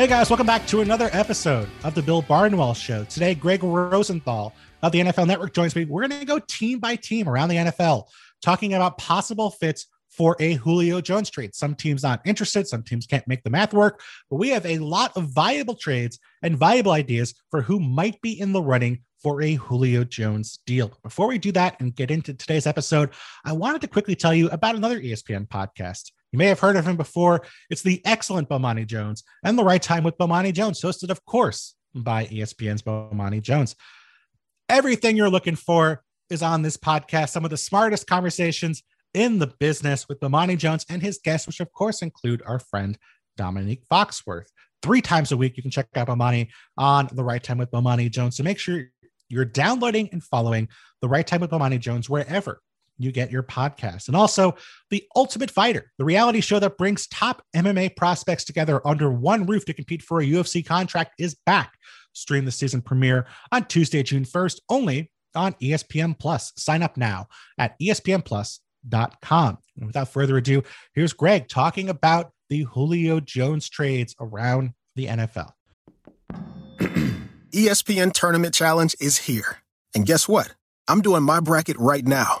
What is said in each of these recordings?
Hey guys, welcome back to another episode of the Bill Barnwell Show. Today, Gregg Rosenthal of the NFL Network joins me. We're going to go team by team around the NFL, talking about possible fits for a Julio Jones trade. Some teams not interested, some teams can't make the math work, but we have a lot of viable trades and viable ideas for who might be in the running for a Julio Jones deal. Before we do that and get into today's episode, I wanted to quickly tell you about another ESPN podcast. You may have heard of him before. It's the excellent Bomani Jones and the right time with Bomani Jones, hosted, of course, by ESPN's Bomani Jones. Everything you're looking for is on this podcast. Some of the smartest conversations in the business with Bomani Jones and his guests, which of course include our friend Dominique Foxworth. Three times a week, you can check out Bomani on the right time with Bomani Jones. So make sure you're downloading and following the right time with Bomani Jones wherever you get your podcast. And also, The Ultimate Fighter, the reality show that brings top MMA prospects together under one roof to compete for a UFC contract, is back. Stream the season premiere on Tuesday, June 1st, only on ESPN Plus. Sign up now at espnplus.com. And without further ado, here's Gregg talking about the Julio Jones trades around the NFL. ESPN Tournament Challenge is here. And guess what? I'm doing my bracket right now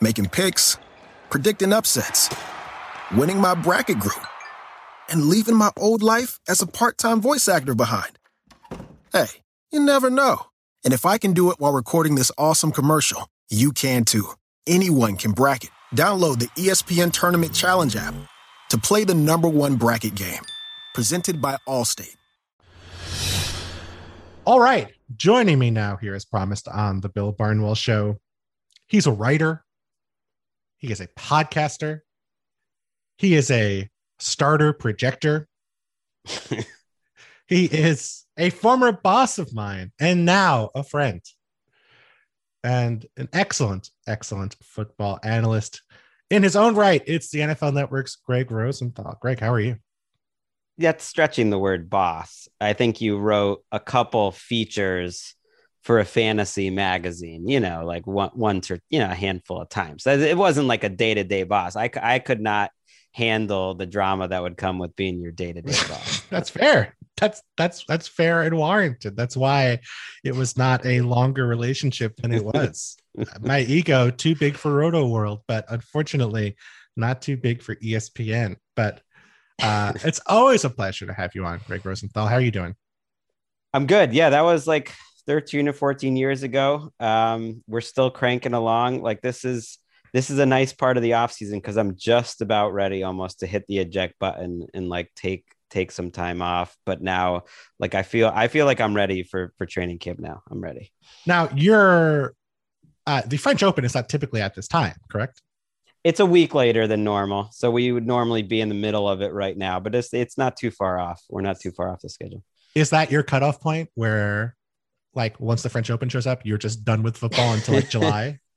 making picks, predicting upsets, winning my bracket group, and leaving my old life as a part time voice actor behind. Hey, you never know. And if I can do it while recording this awesome commercial, you can too. Anyone can bracket. Download the ESPN Tournament Challenge app to play the number one bracket game. Presented by Allstate. All right. Joining me now here, as promised on the Bill Barnwell Show, he's a writer, he is a podcaster. He is a starter projector. he is a former boss of mine and now a friend. And an excellent, excellent football analyst in his own right. It's the NFL Network's Gregg Rosenthal. Gregg, how are you? That's stretching the word boss. I think you wrote a couple features for a fantasy magazine, you know, like one, once or, you know, a handful of times. It wasn't like a day to day boss. I, I could not handle the drama that would come with being your day to day boss. that's fair. That's, that's, that's fair and warranted. That's why it was not a longer relationship than it was. My ego too big for Rotoworld, but unfortunately not too big for ESPN. But uh, it's always a pleasure to have you on, Gregg Rosenthal. How are you doing? I'm good. Yeah, that was like 13 or 14 years ago. Um, we're still cranking along. Like this is this is a nice part of the off season because I'm just about ready almost to hit the eject button and like take take some time off. But now, like I feel I feel like I'm ready for for training camp now. I'm ready. Now you're uh, the French Open is not typically at this time, correct? It's a week later than normal, so we would normally be in the middle of it right now. But it's it's not too far off. We're not too far off the schedule. Is that your cutoff point where like once the French Open shows up, you're just done with football until like July?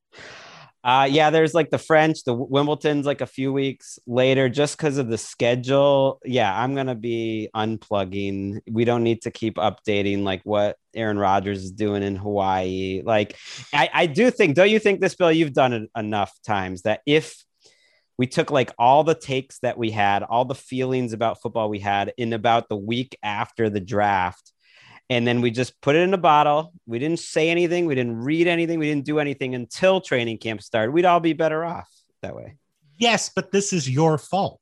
Uh, yeah, there's like the French, the Wimbledon's like a few weeks later, just because of the schedule. Yeah, I'm gonna be unplugging. We don't need to keep updating like what Aaron Rodgers is doing in Hawaii. Like, I, I do think, don't you think this, Bill? You've done it enough times that if we took like all the takes that we had, all the feelings about football we had in about the week after the draft, and then we just put it in a bottle. We didn't say anything. We didn't read anything. We didn't do anything until training camp started. We'd all be better off that way. Yes, but this is your fault.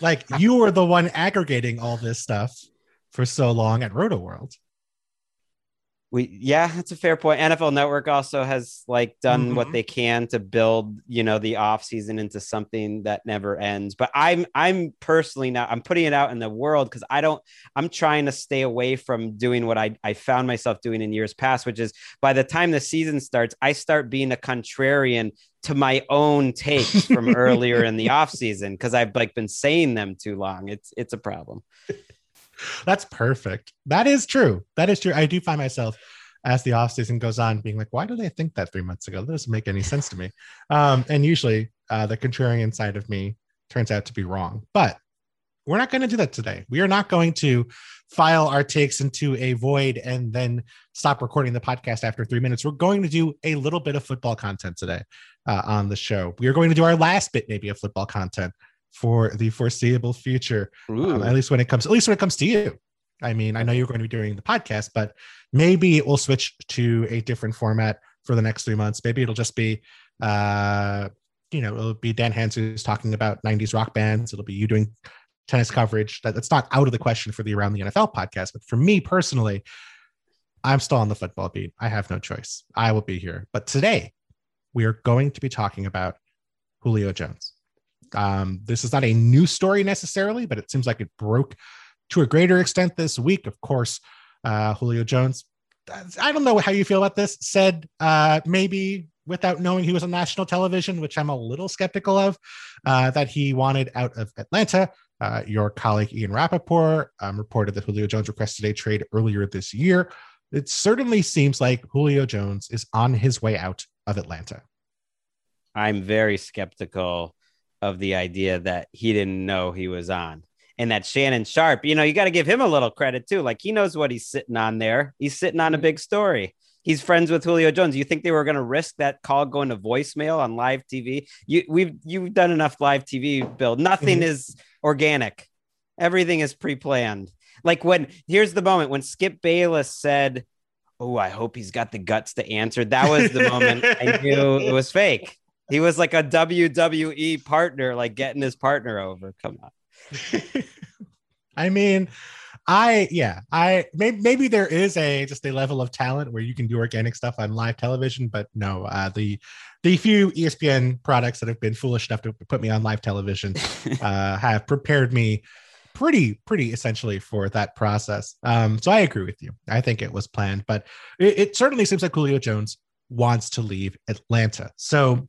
Like you were the one aggregating all this stuff for so long at Rotoworld. We yeah that's a fair point. Nfl network also has like done Mhm. what they can to build you know the off season into something that never ends. But i'm i'm personally now i'm putting it out in the world because i don't i'm trying to stay away from doing what i i found myself doing in years past which is by the time the season starts i start being a contrarian to my own takes from earlier in the off season because i've like been saying them too long. It's it's a problem That's perfect. That is true. That is true. I do find myself as the off season goes on being like, why did they think that three months ago? That doesn't make any sense to me. Um, and usually uh, the contrarian side of me turns out to be wrong. But we're not going to do that today. We are not going to file our takes into a void and then stop recording the podcast after three minutes. We're going to do a little bit of football content today uh, on the show. We are going to do our last bit, maybe, of football content for the foreseeable future um, at least when it comes at least when it comes to you. I mean i know you're going to be doing the podcast but maybe it will switch to a different format for the next three months. Maybe it'll just be uh you know it'll be Dan Hanzus who's talking about 90s rock bands. It'll be you doing tennis coverage. That, that's not out of the question for the around the nfl podcast but for me personally i'm still on the football beat. I have no choice. I will be here. But today we are going to be talking about julio jones um, this is not a new story necessarily, but it seems like it broke to a greater extent this week. Of course, uh, Julio Jones. I don't know how you feel about this. Said uh, maybe without knowing he was on national television, which I'm a little skeptical of, uh, that he wanted out of Atlanta. Uh, your colleague Ian Rapoport um, reported that Julio Jones requested a trade earlier this year. It certainly seems like Julio Jones is on his way out of Atlanta. I'm very skeptical of the idea that he didn't know he was on. And that Shannon Sharpe, you know, you got to give him a little credit too. Like he knows what he's sitting on there. He's sitting on a big story. He's friends with Julio Jones. You think they were going to risk that call going to voicemail on live TV? You we've you've done enough live TV, Bill. Nothing Mhm. is organic. Everything is pre-planned. Like when here's the moment when Skip Bayless said, "Oh, I hope he's got the guts to answer." That was the moment I knew it was fake. He was like a WWE partner, like getting his partner over. Come on. I mean, I yeah, I maybe maybe there is a just a level of talent where you can do organic stuff on live television, but no, uh, the the few ESPN products that have been foolish enough to put me on live television uh, have prepared me pretty pretty essentially for that process. Um, so I agree with you. I think it was planned, but it, it certainly seems like Julio Jones wants to leave Atlanta. So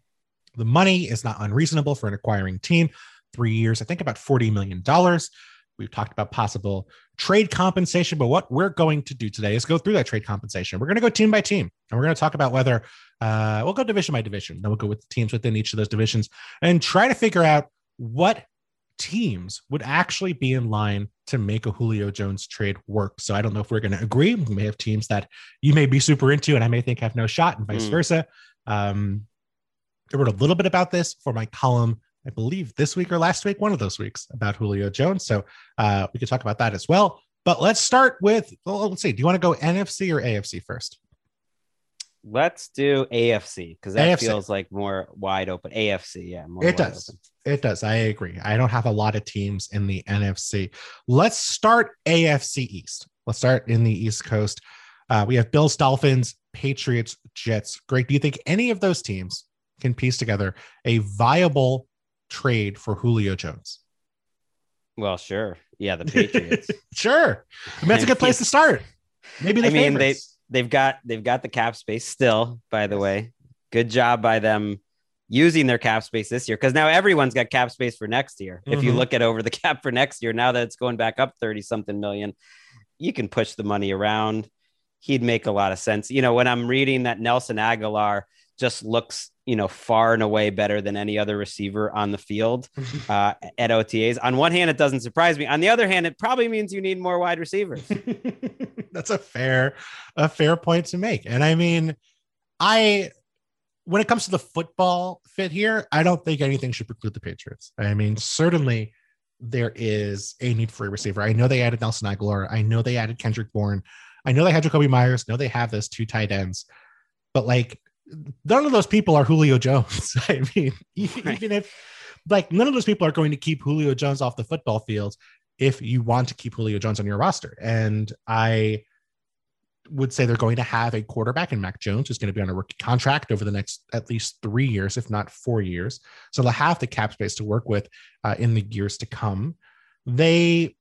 the money is not unreasonable for an acquiring team. Three years, I think about $40 million. We've talked about possible trade compensation, but what we're going to do today is go through that trade compensation. We're going to go team by team, and we're going to talk about whether uh, we'll go division by division. Then we'll go with the teams within each of those divisions and try to figure out what teams would actually be in line to make a Julio Jones trade work. So I don't know if we're going to agree. We may have teams that you may be super into and I may think have no shot, and vice Mm. versa. Um, I wrote a little bit about this for my column, I believe this week or last week, one of those weeks about Julio Jones. So uh, we could talk about that as well. But let's start with, well, let's see. Do you want to go NFC or AFC first? Let's do AFC because that AFC. feels like more wide open. AFC, yeah, more It does. open. It does. I agree. I don't have a lot of teams in the NFC. Let's start AFC East. Let's start in the East Coast. Uh, we have Bills, Dolphins, Patriots, Jets. Gregg, do you think any of those teams can piece together a viable trade for Julio Jones? Well, sure. Yeah, the Patriots. Sure. I mean, that's a good place to start. Maybe the I mean, they they've got they've got the cap space still. By the way, good job by them using their cap space this year because now everyone's got cap space for next year. If you Mhm. look at over the cap for next year, now that it's going back up thirty something million, you can push the money around. He'd make a lot of sense. You know, when I'm reading that Nelson Agholor just looks, you know, far and away better than any other receiver on the field uh, at OTAs. On one hand, it doesn't surprise me. On the other hand, it probably means you need more wide receivers. That's a fair, a fair point to make. And I mean, I when it comes to the football fit here, I don't think anything should preclude the Patriots. I mean, certainly there is a need for a receiver. I know they added Nelson Agholor. I know they added Kendrick Bourne. I know they had Jakobi Meyers. I know they have those two tight ends. But like none of those people are Julio Jones. I mean, even, Right. even if like none of those people are going to keep Julio Jones off the football field if you want to keep Julio Jones on your roster. And I would say they're going to have a quarterback in Mac Jones who's going to be on a rookie contract over the next at least three years, if not four years. So they'll have the cap space to work with uh, in the years to come. They,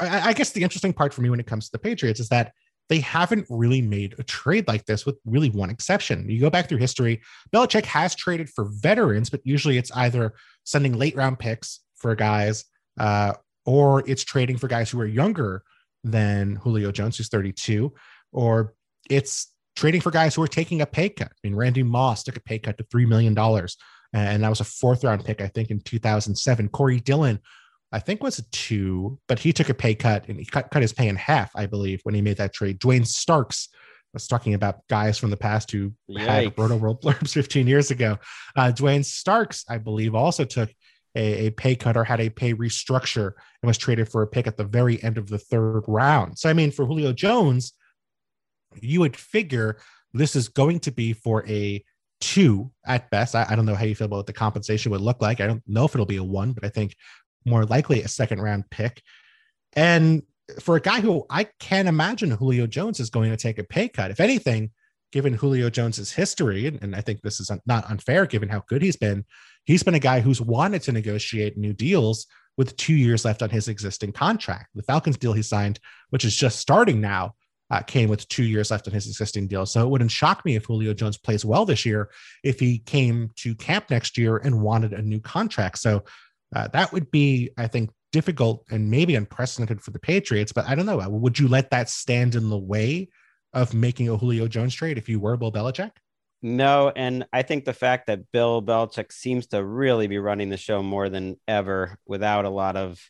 I, I guess, the interesting part for me when it comes to the Patriots is that they haven't really made a trade like this with really one exception. You go back through history, Belichick has traded for veterans, but usually it's either sending late round picks for guys uh, or it's trading for guys who are younger than Julio Jones, who's 32, or it's trading for guys who are taking a pay cut. I mean, Randy Moss took a pay cut to $3 million, and that was a fourth round pick, I think, in 2007. Corey Dillon, I think, was a two, but he took a pay cut and he cut, cut his pay in half, I believe, when he made that trade. Duane Starks was talking about guys from the past who Yikes. had Rotoworld blurbs 15 years ago. Uh, Duane Starks, I believe, also took a, a pay cut or had a pay restructure and was traded for a pick at the very end of the third round. So, I mean, for Julio Jones, you would figure this is going to be for a two at best. I, I, don't know how you feel about what the compensation would look like. I don't know if it'll be a one, but I think more likely a second round pick. And for a guy who I can't imagine Julio Jones is going to take a pay cut. If anything, given Julio Jones's history, and, and I think this is not unfair given how good he's been, he's been a guy who's wanted to negotiate new deals with two years left on his existing contract. The Falcons deal he signed, which is just starting now, uh, came with two years left on his existing deal. So it wouldn't shock me if Julio Jones plays well this year if he came to camp next year and wanted a new contract. So uh, that would be, I think, difficult and maybe unprecedented for the Patriots. But I don't know. Would you let that stand in the way of making a Julio Jones trade if you were Bill Belichick? No, and I think the fact that Bill Belichick seems to really be running the show more than ever without a lot of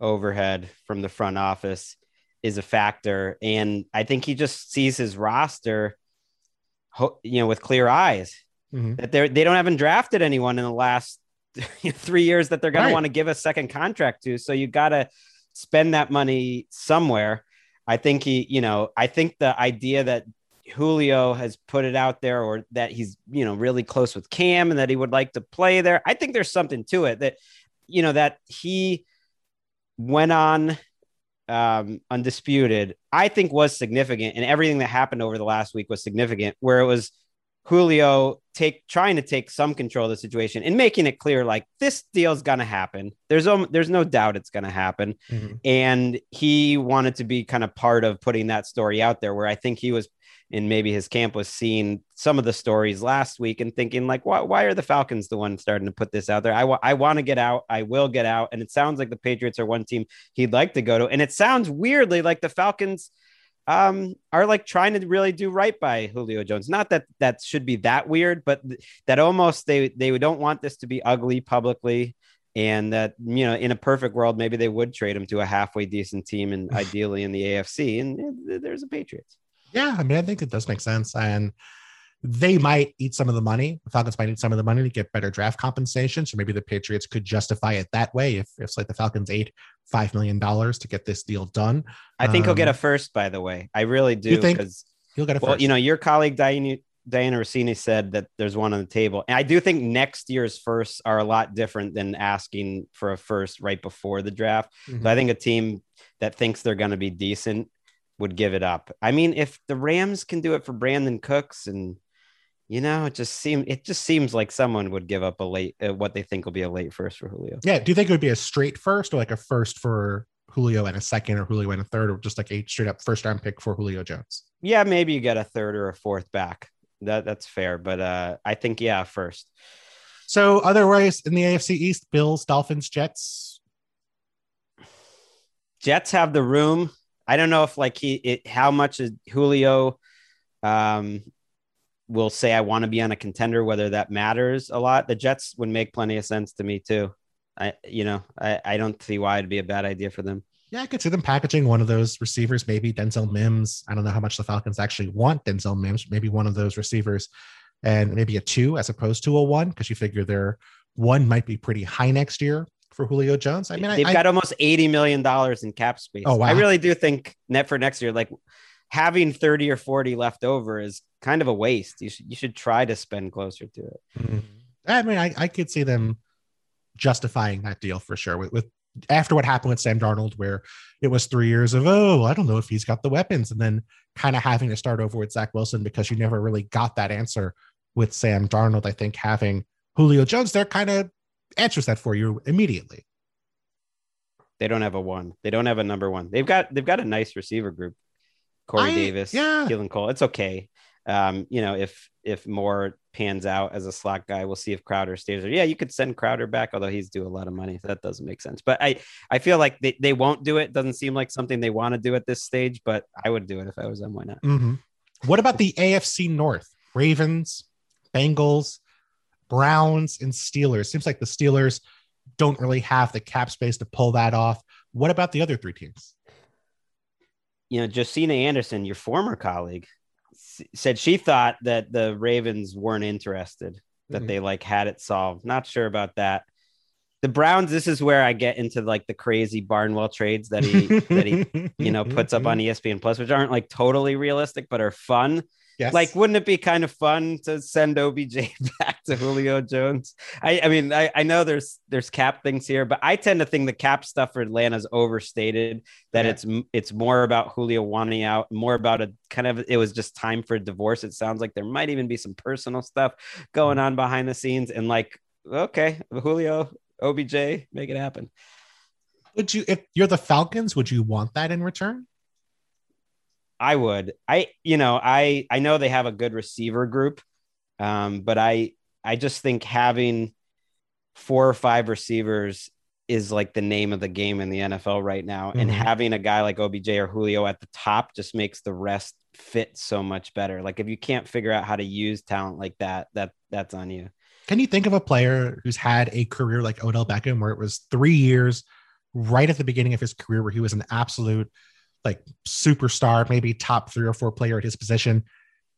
overhead from the front office is a factor. And I think he just sees his roster, you know, with clear eyes. Mm-hmm. That they they don't haven't drafted anyone in the last three years that they're going right. to want to give a second contract to. So you got to spend that money somewhere. I think he, you know, I think the idea that Julio has put it out there or that he's, you know, really close with Cam and that he would like to play there. I think there's something to it that, you know, that he went on um, undisputed, I think was significant. And everything that happened over the last week was significant, where it was Julio take trying to take some control of the situation and making it clear like this deal's gonna happen. There's um, there's no doubt it's gonna happen, mm-hmm. and he wanted to be kind of part of putting that story out there. Where I think he was in maybe his camp was seeing some of the stories last week and thinking like, why why are the Falcons the ones starting to put this out there? I I want to get out. I will get out, and it sounds like the Patriots are one team he'd like to go to, and it sounds weirdly like the Falcons um, are like trying to really do right by Julio Jones. Not that that should be that weird, but th- that almost they they don't want this to be ugly publicly, and that you know in a perfect world maybe they would trade him to a halfway decent team and ideally in the AFC. And there's a Patriots. Yeah, I mean I think it does make sense, and they might eat some of the money. The Falcons might eat some of the money to get better draft compensation. So maybe the Patriots could justify it that way if, if like the Falcons ate five million dollars to get this deal done. I think um, he'll get a um, first, by the way. I really do. Because he'll get a well, first. you know, your colleague Diana Dianna Russini said that there's one on the table. And I do think next year's firsts are a lot different than asking for a first right before the draft. Mm-hmm. So I think a team that thinks they're going to be decent would give it up. I mean, if the Rams can do it for Brandin Cooks and you know, it just seems it just seems like someone would give up a late uh, what they think will be a late first for Julio. Yeah. Do you think it would be a straight first or like a first for Julio and a second or Julio and a third or just like a straight up first round pick for Julio Jones? Yeah, maybe you get a third or a fourth back. That that's fair, but uh I think yeah, first. So otherwise in the AFC East, Bills, Dolphins, Jets. Jets have the room. I don't know if like he it, how much is Julio um will say I want to be on a contender, whether that matters a lot. The Jets would make plenty of sense to me too. I, you know, I, I don't see why it'd be a bad idea for them. Yeah, I could see them packaging one of those receivers, maybe Denzel Mims. I don't know how much the Falcons actually want Denzel Mims, maybe one of those receivers, and maybe a two as opposed to a one, because you figure their one might be pretty high next year for Julio Jones. I mean, they've I, got I, almost eighty million dollars in cap space. Oh, wow. I really do think net for next year, like having 30 or 40 left over is kind of a waste. You should you should try to spend closer to it. Mm-hmm. I mean, I, I could see them justifying that deal for sure with, with after what happened with Sam Darnold, where it was three years of, oh, I don't know if he's got the weapons, and then kind of having to start over with Zach Wilson because you never really got that answer with Sam Darnold. I think having Julio Jones there kind of answers that for you immediately. They don't have a one. They don't have a number one. They've got they've got a nice receiver group. Corey I- Davis, yeah. Keelan Cole. It's okay. Um, you know, if if Moore pans out as a slot guy, we'll see if Crowder stays there. Yeah, you could send Crowder back, although he's due a lot of money. So that doesn't make sense. But I I feel like they, they won't do it. Doesn't seem like something they want to do at this stage, but I would do it if I was them. Why not? Mhm. What about the AFC North? Ravens, Bengals, Browns, and Steelers. Seems like the Steelers don't really have the cap space to pull that off. What about the other three teams? You know, Josina Anderson, your former colleague, s- said she thought that the Ravens weren't interested, that Mhm. they like had it solved. Not sure about that. The Browns, this is where I get into like the crazy Barnwell trades that he that he you know puts up on ESPN Plus, which aren't like totally realistic, but are fun. Yes. Like, wouldn't it be kind of fun to send OBJ back to Julio Jones? I, I mean, I, I know there's there's cap things here, but I tend to think the cap stuff for Atlanta is overstated. That Yeah. it's it's more about Julio wanting out, more about a kind of it was just time for a divorce. It sounds like there might even be some personal stuff going mm. on behind the scenes, and like, okay, Julio, OBJ, make it happen. would you if you're the Falcons, would you want that in return? I would. I you know, I I know they have a good receiver group. Um, but I I just think having four or five receivers is like the name of the game in the NFL right now. And Mhm. having a guy like OBJ or Julio at the top just makes the rest fit so much better. Like if you can't figure out how to use talent like that, that that's on you. Can you think of a player who's had a career like Odell Beckham, where it was three years right at the beginning of his career, where he was an absolute like superstar, maybe top three or four player at his position,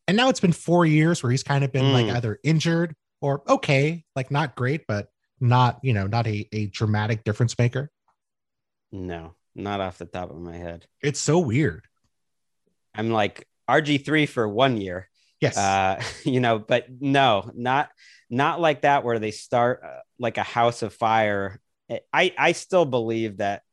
and now it's been four years where he's kind of been like Mm. either injured or okay, like not great, but not you know not a a dramatic difference maker. No, not off the top of my head. It's so weird. I'm like RG3 for one year. Yes. uh you know but no not not like that where they start uh, like a house of fire i i still believe that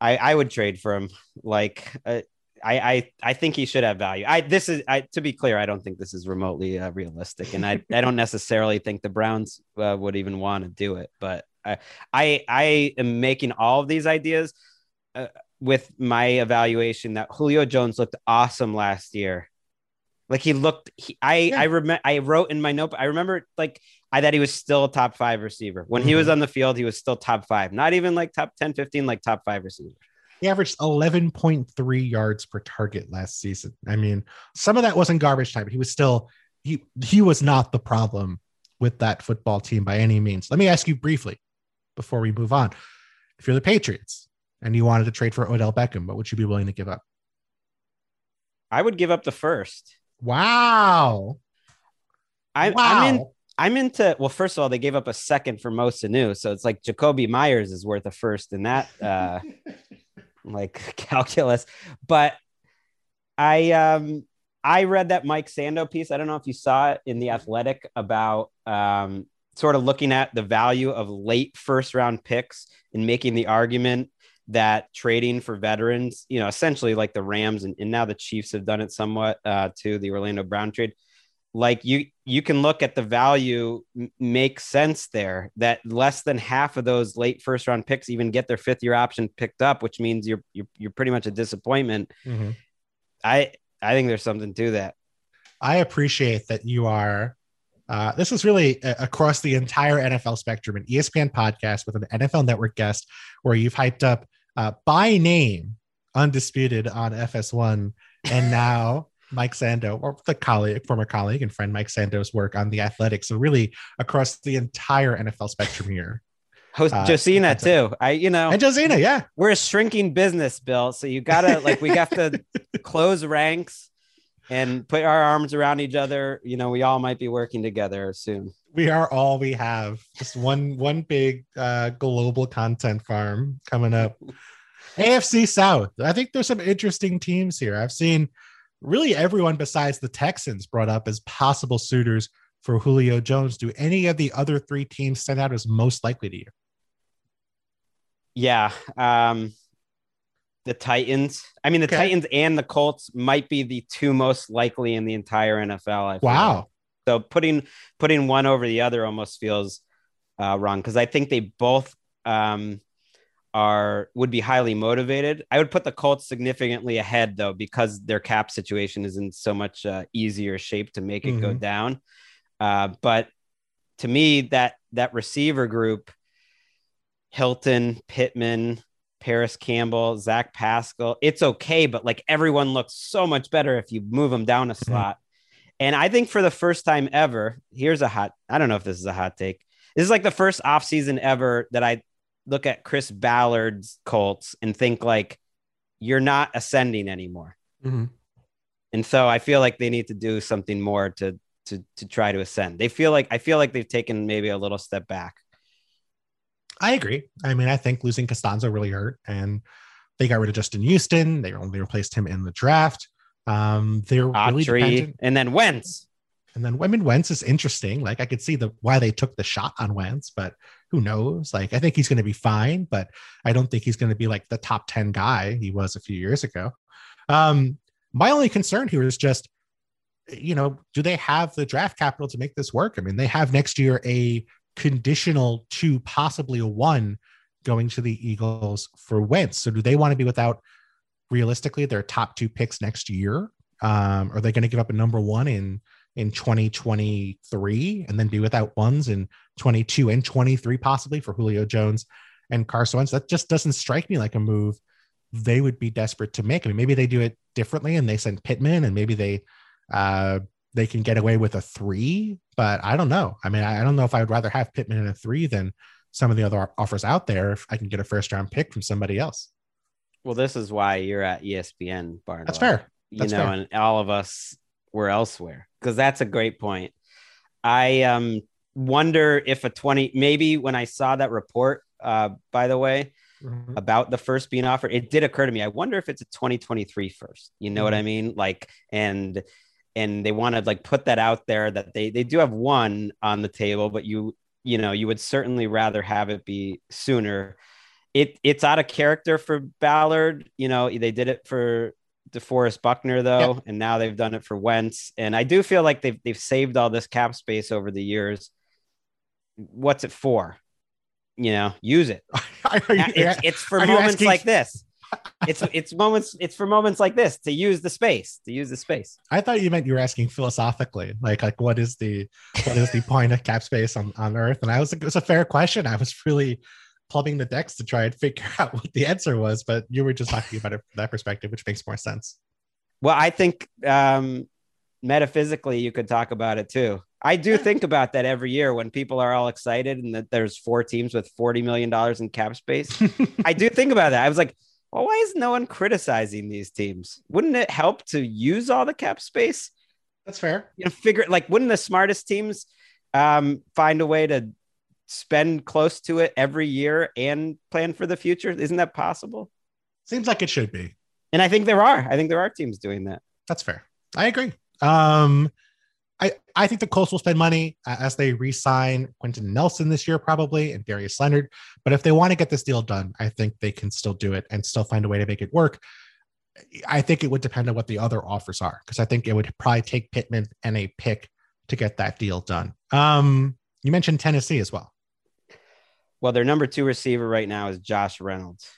i i would trade for him like uh, I, I I think he should have value. I this is I to be clear, I don't think this is remotely uh, realistic, and I, I don't necessarily think the Browns uh, would even want to do it. But I I I am making all of these ideas uh, with my evaluation that Julio Jones looked awesome last year. Like he looked, he, I Yeah. I remember I wrote in my note. I remember like I thought he was still a top five receiver when he was mm-hmm. on the field. He was still top five, not even like top 10, 15, like top five receiver. He averaged 11.3 yards per target last season. I mean, some of that wasn't garbage time, but he was still he he was not the problem with that football team by any means. Let me ask you briefly before we move on. If you're the Patriots and you wanted to trade for Odell Beckham, what would you be willing to give up? I would give up the first. Wow. I, wow. I'm in. I'm into. Well, first of all, they gave up a second for Mo Sanu, so it's like Jakobi Meyers is worth a first in that uh, like calculus. But I um I read that Mike Sando piece. I don't know if you saw it in the Athletic about um sort of looking at the value of late first round picks and making the argument that trading for veterans, you know, essentially like the Rams and, and now the Chiefs have done it somewhat uh, to the Orlando Brown trade. Like you, you can look at the value m- makes sense there. That less than half of those late first round picks even get their fifth year option picked up, which means you're you're, you're pretty much a disappointment. Mhm. I I think there's something to that. I appreciate that you are. Uh, this is really uh, across the entire NFL spectrum, an ESPN podcast with an NFL Network guest, where you've hyped up uh, by name, undisputed on FS1, and now Mike Sando, or the colleague, former colleague and friend Mike Sando's work on the Athletics. So really across the entire NFL spectrum here. Host Uh, Josina too. I you know And Josina, yeah, we're a shrinking business, Bill. So you gotta like we have to close ranks and put our arms around each other. You know, we all might be working together soon. we are all we have. Just one one big uh, global content farm coming up. AFC South. I think there's some interesting teams here. I've seen really everyone besides the Texans brought up as possible suitors for Julio Jones. Do any of the other three teams stand out as most likely to you? Yeah. Um, the Titans. I mean, the Okay. Titans and the Colts might be the two most likely in the entire NFL. Like. Wow. So putting putting one over the other almost feels uh, wrong because I think they both um, are would be highly motivated. I would put the Colts significantly ahead though because their cap situation is in so much uh, easier shape to make it go Mhm. down. Uh, but to me, that that receiver group, Hilton, Pittman, Parris Campbell, Zach Pascal, it's okay, but like everyone looks so much better if you move them down a slot. And I think for the first time ever, here's a hot, I don't know if this is a hot take. This is like the first offseason ever that I look at Chris Ballard's Colts and think like you're not ascending anymore. Mhm. And so I feel like they need to do something more to to to try to ascend. They feel like I feel like they've taken maybe a little step back. I agree. I mean, I think losing Castonzo really hurt, and they got rid of Justin Houston. They only replaced him in the draft. Um, they're really Autry, dependent. and then Wentz. And then I mean, Wentz is interesting. Like I could see the why they took the shot on Wentz, but who knows? Like I think he's going to be fine, but I don't think he's going to be like the top ten guy he was a few years ago. Um, my only concern here is just, you know, do they have the draft capital to make this work? I mean, they have next year a conditional two, possibly a one, going to the Eagles for Wentz. So do they want to be without realistically their top two picks next year? Um, are they going to give up a number one in in 2023 and then be without ones in 22 and 23 possibly for Julio Jones and Carson Wentz. That just doesn't strike me like a move they would be desperate to make. I mean, maybe they do it differently and they send Pittman and maybe they uh they can get away with a three, but I don't know. I mean, I I don't know if I would rather have Pittman in a three than some of the other offers out there if I can get a first round pick from somebody else. Well, this is why you're at ESPN, Barnwell. That's fair. you know, fair. and all of us were elsewhere because that's a great point. I um wonder if a 20 maybe when I saw that report, uh, by the way, Mhm. about the first being offered, it did occur to me. I wonder if it's a 2023 first. You know what I mean? Like, and and they want to like put that out there that they they do have one on the table, but you you know you would certainly rather have it be sooner. It it's out of character for Ballard. You know they did it for DeForest Buckner though, and now they've done it for Wentz. And I do feel like they've they've saved all this cap space over the years. What's it for? You know, use it. You- it's, it's for moments asking- like this. It's it's moments it's for moments like this to use the space to use the space. I thought you meant you were asking philosophically, like like what is the what is the point of cap space on, on Earth? And I was like, it was a fair question. I was really plumbing the decks to try and figure out what the answer was, but you were just talking about it from that perspective, which makes more sense. Well, I think um, metaphysically you could talk about it too. I do think about that every year when people are all excited and that there's four teams with forty million dollars in cap space. I do think about that. I was like, well, why is no one criticizing these teams? Wouldn't it help to use all the cap space? That's fair. you know, figure like wouldn't the smartest teams um, find a way to spend close to it every year and plan for the future? Isn't that possible? Seems like it should be. And I think there are. I think there are teams doing that. That's fair. I agree. Um, I I think the Colts will spend money uh, as they re-sign Quenton Nelson this year, probably, and Darius Leonard. But if they want to get this deal done, I think they can still do it and still find a way to make it work. I think it would depend on what the other offers are, because I think it would probably take Pittman and a pick to get that deal done. Um, you mentioned Tennessee as well. Well, their number two receiver right now is Josh Reynolds.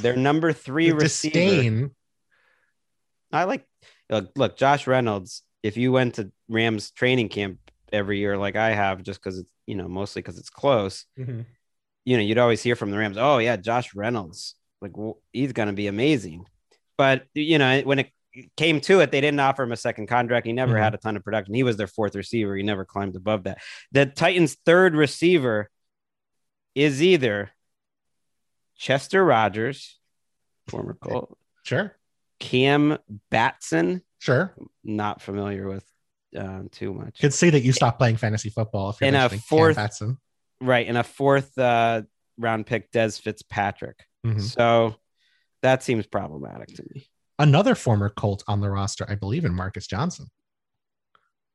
Their number three receiver. disdain. I like look, look, Josh Reynolds. If you went to Rams training camp every year, like I have, just because it's you know mostly because it's close, Mhm. you know, you'd always hear from the Rams, oh, yeah, Josh Reynolds, like well, he's going to be amazing. But, you know, when it came to it, they didn't offer him a second contract. He never Mhm. had a ton of production. He was their fourth receiver. He never climbed above that. The Titans' third receiver is either Chester Rogers, former Colt, Sure, Cam Batson, sure. not familiar with um, too much. Could see that you stopped playing fantasy football if you're And a mentioning Cam fourth- Batson. Right. In a fourth uh, round pick, Dez Fitzpatrick. Mhm. So that seems problematic to me. another former Colt on the roster, I believe, in Marcus Johnson.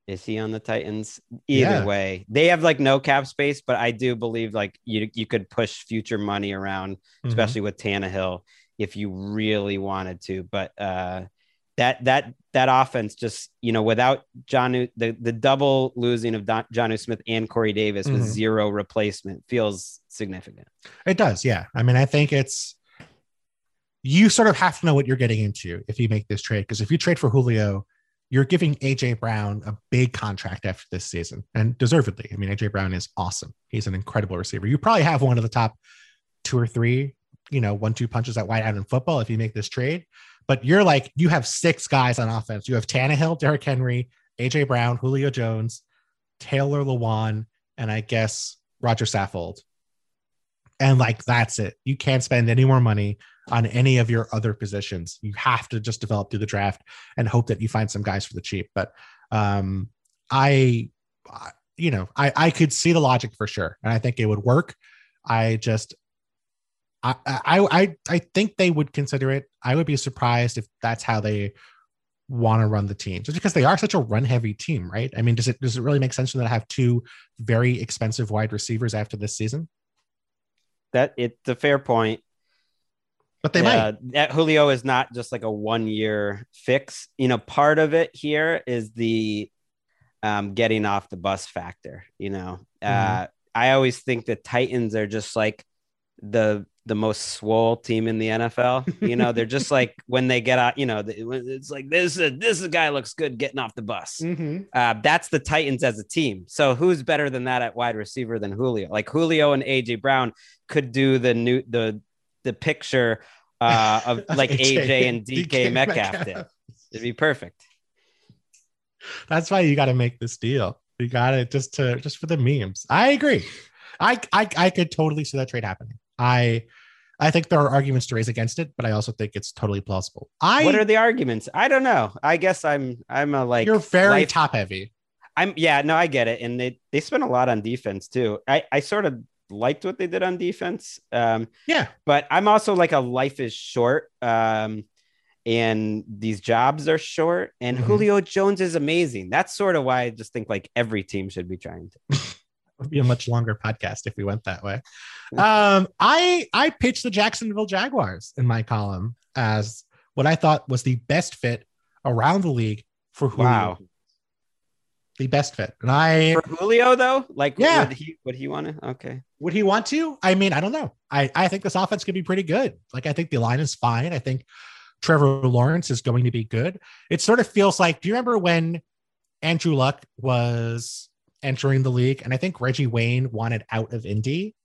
Is he on the Titans? Either Yeah. way, they have like no cap space, but I do believe like you you could push future money around, Mhm. especially with Tannehill, if you really wanted to. But uh, that that that offense just you know without John the the double losing of Don, Jonnu Smith and Corey Davis with Mhm. zero replacement feels significant. It does, yeah. I mean, I think it's you sort of have to know what you're getting into if you make this trade. Because if you trade for Julio, you're giving AJ Brown a big contract after this season, and deservedly. I mean, AJ Brown is awesome. He's an incredible receiver. You probably have one of the top two or three, you know, one-two punches at wide out in football if you make this trade. But you're like, you have six guys on offense. You have Tannehill, Derrick Henry, AJ Brown, Julio Jones, Taylor Lewan, and I guess Rodger Saffold and like that's it. You can't spend any more money on any of your other positions. You have to just develop through the draft and hope that you find some guys for the cheap. But um, I, I- you know, I I could see the logic for sure, and I think it would work. I just. I, I I I think they would consider it. I would be surprised if that's how they want to run the team, just because they are such a run heavy team, right? I mean, does it does it really make sense them to have two very expensive wide receivers after this season? That it's a fair point. But they might. Uh, that Julio is not just like a one year fix. You know, part of it here is the um, getting off the bus factor. You know, uh, Mhm. I always think the Titans are just like the the most swole team in the NFL. You know, they're just like when they get out. You know, it's like this is this guy looks good getting off the bus. Mm-hmm. Uh, that's the Titans as a team. So who's better than that at wide receiver than Julio? Like Julio and AJ Brown could do the new the the picture uh, of like AJ, and DK, Metcalf, did. It'd be perfect. That's why you got to make this deal. You got it just to just for the memes. I agree. I, I I could totally see that trade happening. I I think there are arguments to raise against it, but I also think it's totally plausible. I what are the arguments? I don't know. I guess I'm I'm a like you're very life- top heavy. I'm yeah, no, I get it. And they they spend a lot on defense too. I I sort of liked what they did on defense. Um, Yeah. but I'm also like a life is short. Um, and these jobs are short. And Mhm. Julio Jones is amazing. That's sort of why I just think like every team should be trying to. Would be a much longer podcast if we went that way. Um, I I pitched the Jacksonville Jaguars in my column as what I thought was the best fit around the league for Julio. Wow. The best fit. And I For Julio though, like Yeah. would he would he want to? Okay. Would he want to? I mean, I don't know. I, I think this offense could be pretty good. Like, I think the line is fine. I think Trevor Lawrence is going to be good. It sort of feels like, do you remember when Andrew Luck was entering the league? And I think Reggie Wayne wanted out of Indy.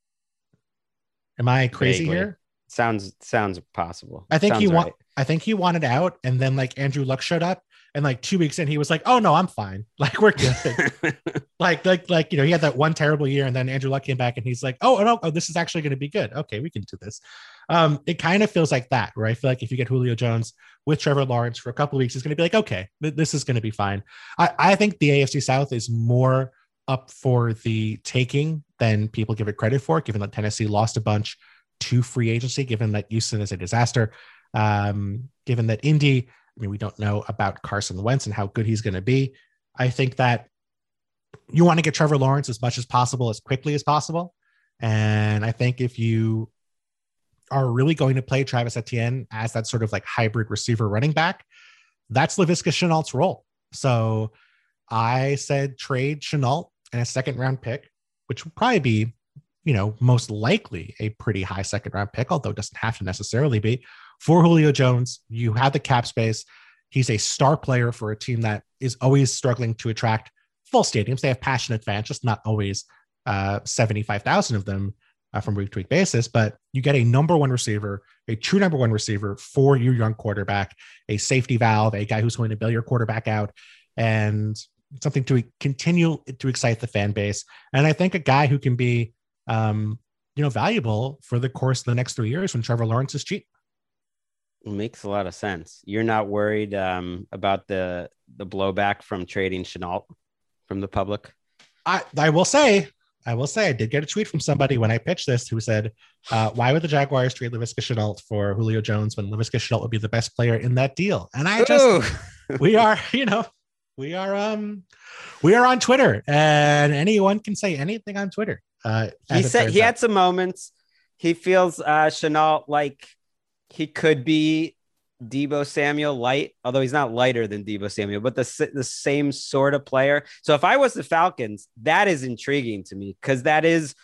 Am I crazy Vaguely. here? Sounds sounds possible. I think he Sounds wa- I think he wanted out. And then, like, Andrew Luck showed up. And like two weeks in, he was like, "Oh no, I'm fine. Like we're good." like like like you know he had that one terrible year and then andrew luck came back and he's like oh no oh, this is actually going to be good okay we can do this um it kind of feels like that where i feel like if you get julio jones with trevor lawrence for a couple of weeks it's going to be like okay th- this is going to be fine i i think the afc south is more up for the taking than people give it credit for given that tennessee lost a bunch to free agency given that houston is a disaster um given that indy i mean we don't know about carson wentz and how good he's going to be i think that you want to get Trevor Lawrence as much as possible, as quickly as possible. And I think if you are really going to play Travis Etienne as that sort of like hybrid receiver running back, that's Laviska Shenault's role. So I said trade Shenault and a second round pick, which would probably be, you know, most likely a pretty high second round pick, although it doesn't have to necessarily be for Julio Jones. You have the cap space. He's a star player for a team that is always struggling to attract full stadiums. They have passionate fans, just not always uh, 75,000 of them uh, from week to week basis. But you get a number one receiver, a true number one receiver for your young quarterback, a safety valve, a guy who's going to bail your quarterback out, and something to continue to excite the fan base. And I think a guy who can be, um, you know, valuable for the course of the next three years when Trevor Lawrence is cheap. Makes a lot of sense. You're not worried um, about the the blowback from trading Shenault from the public. I, I will say, I will say, I did get a tweet from somebody when I pitched this who said, uh, "Why would the Jaguars trade Laviska Shenault for Julio Jones when Laviska Shenault would be the best player in that deal?" And I just, we are, you know, We are um we are on Twitter and anyone can say anything on Twitter. Uh he said he out. had some moments. He feels uh Shenault like he could be Deebo Samuel light, although he's not lighter than Deebo Samuel, but the, the same sort of player. So if I was the Falcons, that is intriguing to me because that is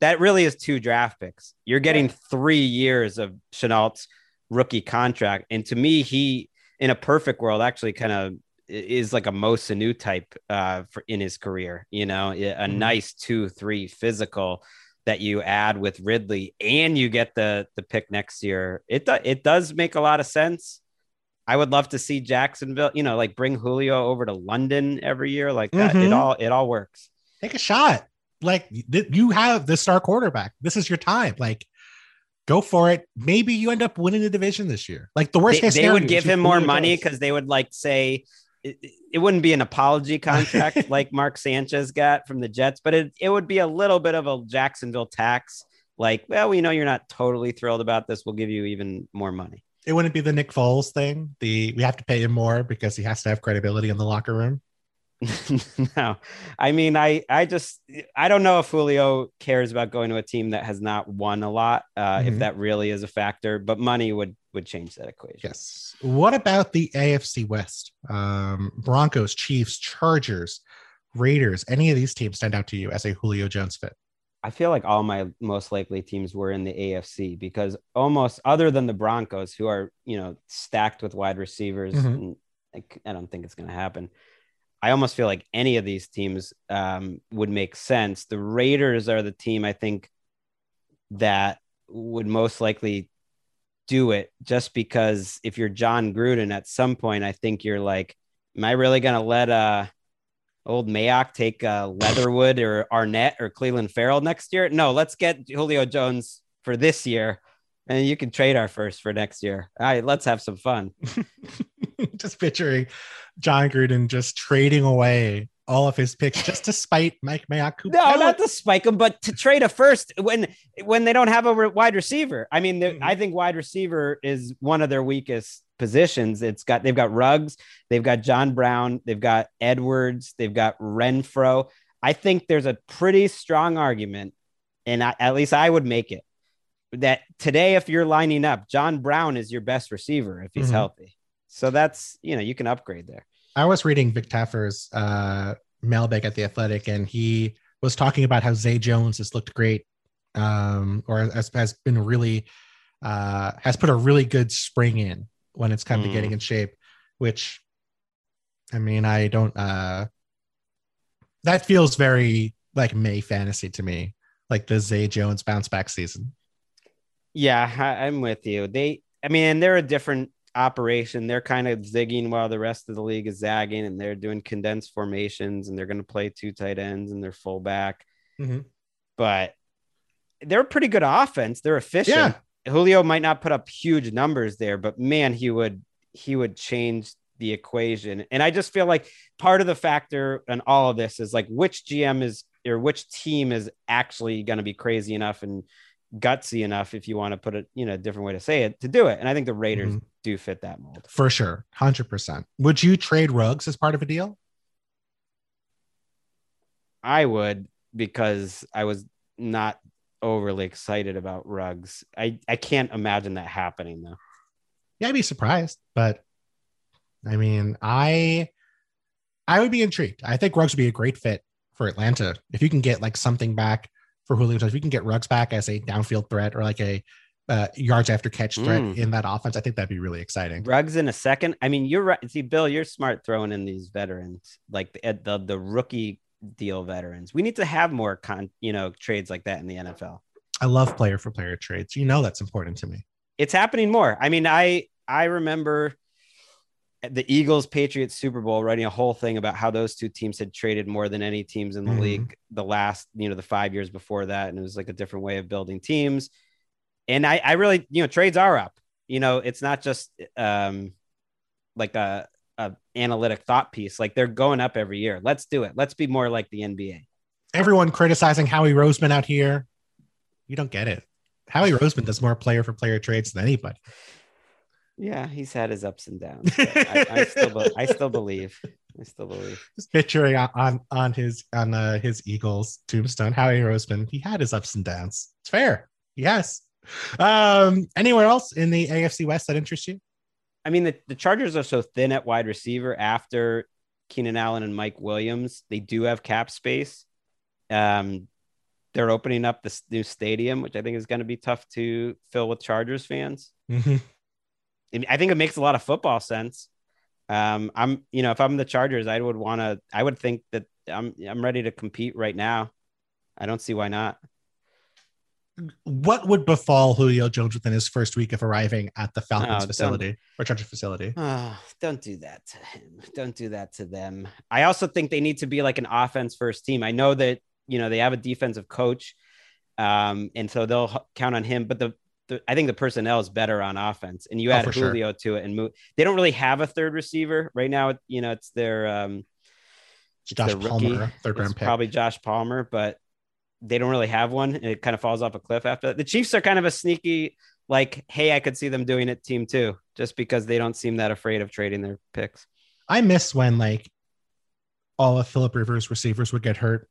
that really is two draft picks. You're getting three years of Shenault's rookie contract. And to me, he in a perfect world actually kind of is like a Mo Sanu type uh, for in his career. You know, a mm-hmm. nice two three physical that you add with Ridley, and you get the the pick next year. It do, it does make a lot of sense. I would love to see Jacksonville, you know, like bring Julio over to London every year, like that. Mm-hmm. It all it all works. Take a shot. Like you have the star quarterback. This is your time. Like go for it. Maybe you end up winning the division this year. Like the worst they, case, they would give him more money because they would like say it, it, wouldn't be an apology contract like Mark Sanchez got from the Jets, but it, it would be a little bit of a Jacksonville tax. Like, well, we know you're not totally thrilled about this. We'll give you even more money. It wouldn't be the Nick Foles thing. The we have to pay him more because he has to have credibility in the locker room. no, I mean, I, I just, I don't know if Julio cares about going to a team that has not won a lot, uh, mm-hmm. if that really is a factor. But money would would change that equation. Yes. What about the AFC West? Um, Broncos, Chiefs, Chargers, Raiders. Any of these teams stand out to you as a Julio Jones fit? I feel like all my most likely teams were in the AFC because almost other than the Broncos, who are you know stacked with wide receivers, mm-hmm. and I, I don't think it's going to happen. I almost feel like any of these teams um, would make sense. The Raiders are the team I think that would most likely do it just because if you're Jon Gruden at some point, I think you're like, am I really going to let uh, old Mayock take uh, Leatherwood or Arnette or Clelin Ferrell next year? No, let's get Julio Jones for this year. And you can trade our first for next year. All right, let's have some fun. just picturing Jon Gruden just trading away all of his picks just to spite Mike Mayock. No, not to spike him, but to trade a first when when they don't have a wide receiver. I mean, mm-hmm. I think wide receiver is one of their weakest positions. It's got they've got Ruggs, they've got John Brown, they've got Edwards, they've got Renfrow. I think there's a pretty strong argument, and I, at least I would make it that today, if you're lining up, John Brown is your best receiver if he's mm-hmm. healthy. So that's you know you can upgrade there. I was reading Vic Tafur's uh, mailbag at the Athletic, and he was talking about how Zay Jones has looked great, um, or has, has been really uh, has put a really good spring in when it's come mm. to getting in shape. Which, I mean, I don't. Uh, that feels very like May fantasy to me, like the Zay Jones bounce back season. Yeah, I, I'm with you. They, I mean, they're a different operation. They're kind of zigging while the rest of the league is zagging, and they're doing condensed formations, and they're going to play two tight ends and their fullback. Mm-hmm. But they're a pretty good offense. They're efficient. Yeah. Julio might not put up huge numbers there, but man, he would he would change the equation. And I just feel like part of the factor in all of this is like which GM is or which team is actually going to be crazy enough and gutsy enough, if you want to put it, you know, a different way to say it, to do it. And I think the Raiders mm-hmm. Do fit that mold for sure, hundred percent. Would you trade Ruggs as part of a deal? I would because I was not overly excited about Ruggs. I I can't imagine that happening though. Yeah, I'd be surprised, but I mean, I I would be intrigued. I think Ruggs would be a great fit for Atlanta if you can get like something back for Julio If we can get Ruggs back as a downfield threat or like a uh, yards after catch threat mm. in that offense, I think that'd be really exciting. Ruggs in a second. I mean, you're right. See, Bill, you're smart throwing in these veterans, like the the, the rookie deal veterans. We need to have more con, you know, trades like that in the NFL. I love player for player trades. You know that's important to me. It's happening more. I mean, I I remember the Eagles Patriots Super Bowl writing a whole thing about how those two teams had traded more than any teams in the mm-hmm. league the last, you know, the five years before that. And it was like a different way of building teams. And I, I really, you know, trades are up. You know, it's not just um, like a, a analytic thought piece. Like they're going up every year. Let's do it. Let's be more like the NBA. Everyone criticizing Howie Roseman out here. You don't get it. Howie Roseman does more player for player trades than anybody. Yeah, he's had his ups and downs. I, I, still, I still believe. I still believe. Just picturing on on his on uh, his Eagles tombstone, Howie Roseman. He had his ups and downs. It's fair. Yes. Um, anywhere else in the AFC West that interests you? I mean, the, the Chargers are so thin at wide receiver after Keenan Allen and Mike Williams. They do have cap space. Um, they're opening up this new stadium, which I think is going to be tough to fill with Chargers fans. Mm-hmm. I think it makes a lot of football sense. Um, I'm, you know, if I'm the Chargers, I would want to. I would think that I'm, I'm ready to compete right now. I don't see why not. What would befall Julio Jones within his first week of arriving at the Falcons oh, facility or Chargers facility? Oh, don't do that to him. Don't do that to them. I also think they need to be like an offense first team. I know that you know they have a defensive coach, um, and so they'll count on him. But the the, I think the personnel is better on offense, and you oh, add Julio sure. to it and move. They don't really have a third receiver right now. You know, it's their um, it's Josh Palmer, third round pick, probably Josh Palmer, but they don't really have one, and it kind of falls off a cliff after that. The Chiefs are kind of a sneaky, like, hey, I could see them doing it team too, just because they don't seem that afraid of trading their picks. I miss when like all of Philip Rivers receivers would get hurt,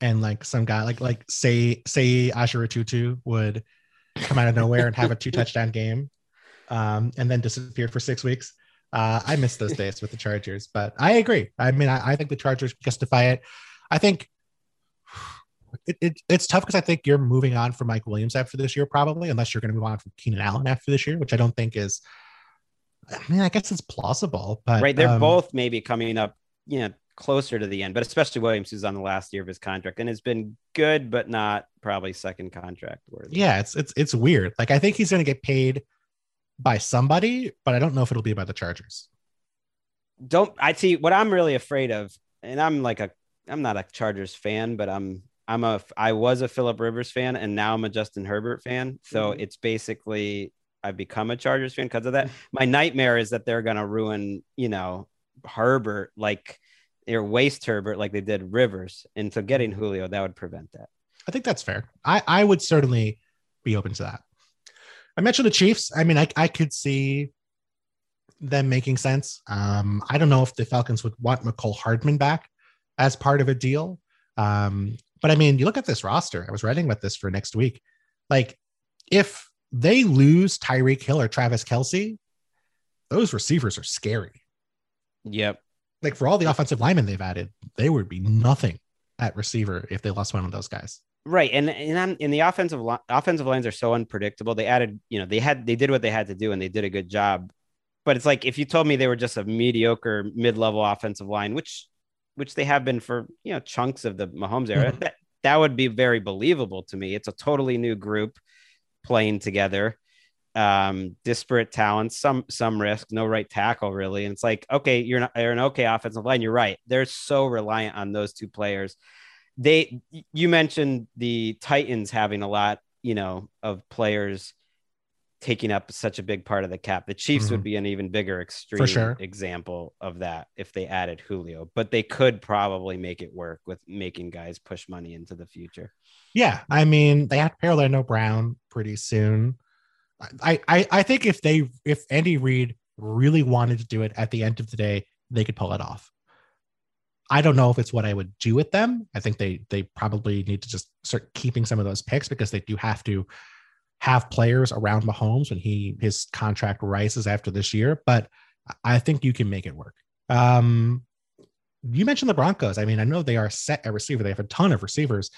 and like some guy like like say say Ajirotutu would come out of nowhere and have a two touchdown game, um, and then disappear for six weeks. Uh, I miss those days with the Chargers, but I agree. I mean, I, I think the Chargers justify it. I think it, it, it's tough because I think you're moving on from Mike Williams after this year, probably, unless you're going to move on from Keenan Allen after this year, which I don't think is. I mean, I guess it's plausible, but right, they're um, both maybe coming up, you know, closer to the end, but especially Williams, who's on the last year of his contract and has been good, but not probably second contract worthy. Yeah, it's it's it's weird. Like I think he's going to get paid by somebody, but I don't know if it'll be by the Chargers. Don't I see what I'm really afraid of, and I'm like a I'm not a Chargers fan, but I'm I'm a I was a Philip Rivers fan, and now I'm a Justin Herbert fan. So mm-hmm. it's basically I've become a Chargers fan because of that. My nightmare is that they're gonna ruin, you know, Herbert like or waste Herbert like they did Rivers. And so getting Julio, that would prevent that. I think that's fair. I, I would certainly be open to that. I mentioned the Chiefs. I mean, I, I could see them making sense. Um, I don't know if the Falcons would want Mecole Hardman back as part of a deal. Um, but I mean, you look at this roster. I was writing about this for next week. Like, if they lose Tyreek Hill or Travis Kelce, those receivers are scary. Yep like for all the offensive linemen they've added, they would be nothing at receiver if they lost one of those guys. Right, and and in the offensive line, offensive lines are so unpredictable. They added, you know, they had they did what they had to do, and they did a good job. But it's like if you told me they were just a mediocre mid-level offensive line, which which they have been for you know chunks of the Mahomes era, mm-hmm. that that would be very believable to me. It's a totally new group playing together um, disparate talents, some some risk, no right tackle really. And it's like, okay, you're not you're an okay offensive line. You're right. They're so reliant on those two players. They you mentioned the Titans having a lot, you know, of players taking up such a big part of the cap. The Chiefs mm-hmm. would be an even bigger extreme sure. example of that if they added Julio, but they could probably make it work with making guys push money into the future. Yeah, I mean, they have Orlando Brown pretty soon. I, I I think if they if Andy Reid really wanted to do it at the end of the day, they could pull it off. I don't know if it's what I would do with them. I think they they probably need to just start keeping some of those picks because they do have to have players around Mahomes when he his contract rises after this year. But I think you can make it work. Um, you mentioned the Broncos. I mean, I know they are set at receiver. They have a ton of receivers,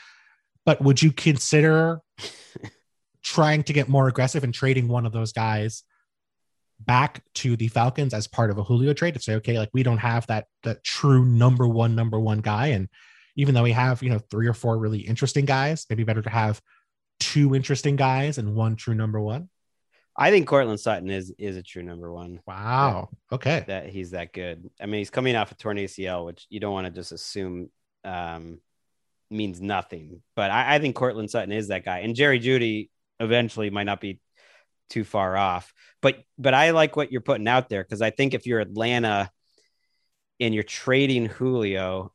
but would you consider trying to get more aggressive and trading one of those guys back to the Falcons as part of a Julio trade to say, okay, like we don't have that that true number one, number one guy. And even though we have, you know, three or four really interesting guys, maybe better to have two interesting guys and one true number one. I think Courtland Sutton is is a true number one. Wow. That, okay. That he's that good. I mean, he's coming off a torn ACL, which you don't want to just assume um, means nothing. But I, I think Courtland Sutton is that guy. And Jerry Jeudy eventually might not be too far off. But but I like what you're putting out there because I think if you're Atlanta and you're trading Julio,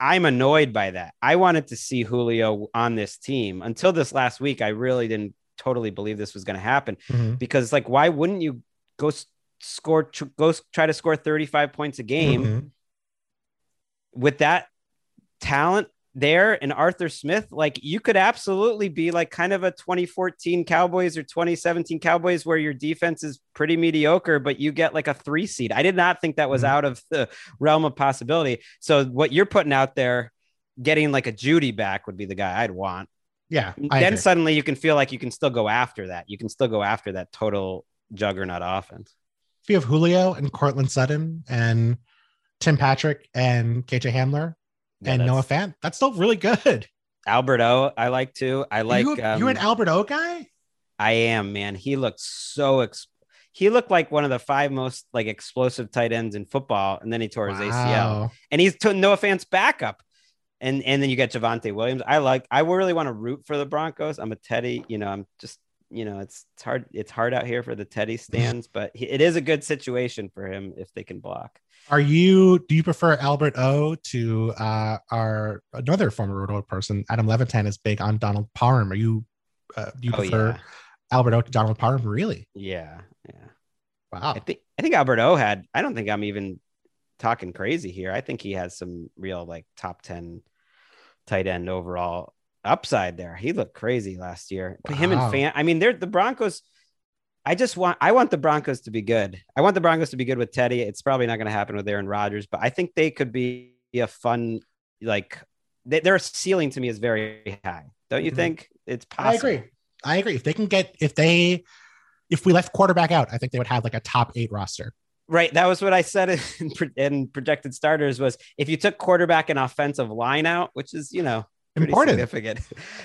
I, am annoyed by that. I wanted to see Julio on this team until this last week. I really didn't totally believe this was going to happen mm-hmm. because like why wouldn't you go score, go try to score 35 points a game. Mm-hmm. With that talent there and Arthur Smith, like you could absolutely be like kind of a 2014 Cowboys or 2017 Cowboys where your defense is pretty mediocre, but you get like a three seed. I did not think that was mm-hmm. out of the realm of possibility. So what you're putting out there, getting like a Jeudy back would be the guy I'd want. Yeah. I then agree. suddenly you can feel like you can still go after that. You can still go after that total juggernaut offense. If you have Julio and Courtland Sutton and Tim Patrick and KJ Hamler yeah, and Noah Fant, that's still really good. Albert O, I like too. I like you, um, you an Albert O guy. I am, man. He looked so. Ex- he looked like one of the five most like explosive tight ends in football, and then he tore his wow. ACL. And he's to Noah Fant's backup and and then you get Javonte Williams. I like. I really want to root for the Broncos. I'm a Teddy. You know, I'm just. You know, it's, it's hard. It's hard out here for the Teddy stands, but he, it is a good situation for him if they can block. Are you? Do you prefer Albert O to uh, our another former Roto person? Adam Levitan is big on Donald Parham. Are you? Uh, do you oh, prefer yeah. Albert O to Donald Parham? Really? Yeah. Yeah. Wow. I think I think Albert O had. I don't think I'm even talking crazy here. I think he has some real like top 10 tight end overall upside there. He looked crazy last year. Wow. Him and Fant. I mean, they're the Broncos. I just want I want the Broncos to be good. I want the Broncos to be good with Teddy. It's probably not going to happen with Aaron Rodgers, but I think they could be a fun like they, their ceiling to me is very high. Don't you mm-hmm. think it's possible? I agree. I agree. If they can get if they if we left quarterback out, I think they would have like a top eight roster. Right. That was what I said in, in projected starters was if you took quarterback and offensive line out, which is, you know, important significant.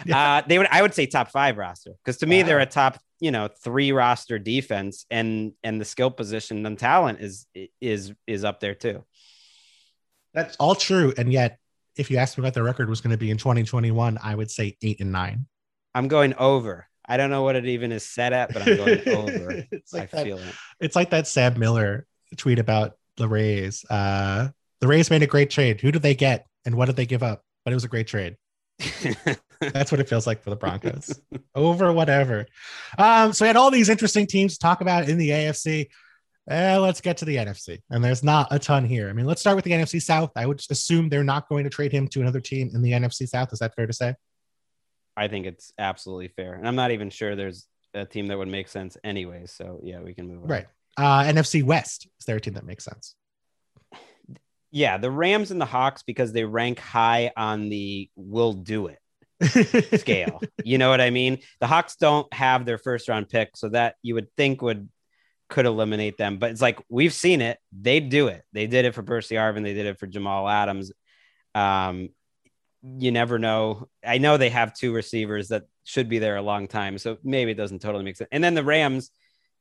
Yeah. Uh, they would I would say top five roster because to me wow. they're a top you know three roster defense and and the skill position and talent is is is up there too. That's all true, and yet if you asked me what the record was going to be in 2021, I would say eight and nine. I'm going over. I don't know what it even is set at, but I'm going over. it's like I that, feel it. It's like that Sam Miller tweet about the Rays. Uh, the Rays made a great trade. Who did they get and what did they give up? But it was a great trade. That's what it feels like for the Broncos. Over whatever. Um, so we had all these interesting teams to talk about in the AFC. Eh, let's get to the NFC. And there's not a ton here. I mean, let's start with the NFC South. I would assume they're not going to trade him to another team in the NFC South. Is that fair to say? I think it's absolutely fair. And I'm not even sure there's a team that would make sense anyway. So yeah, we can move on. Right. Uh, NFC West is there a team that makes sense? Yeah, the Rams and the Hawks because they rank high on the "will do it" scale. You know what I mean? The Hawks don't have their first round pick, so that you would think would could eliminate them. But it's like we've seen it; they do it. They did it for Percy Harvin. They did it for Jamal Adams. Um, you never know. I know they have two receivers that should be there a long time, so maybe it doesn't totally make sense. And then the Rams,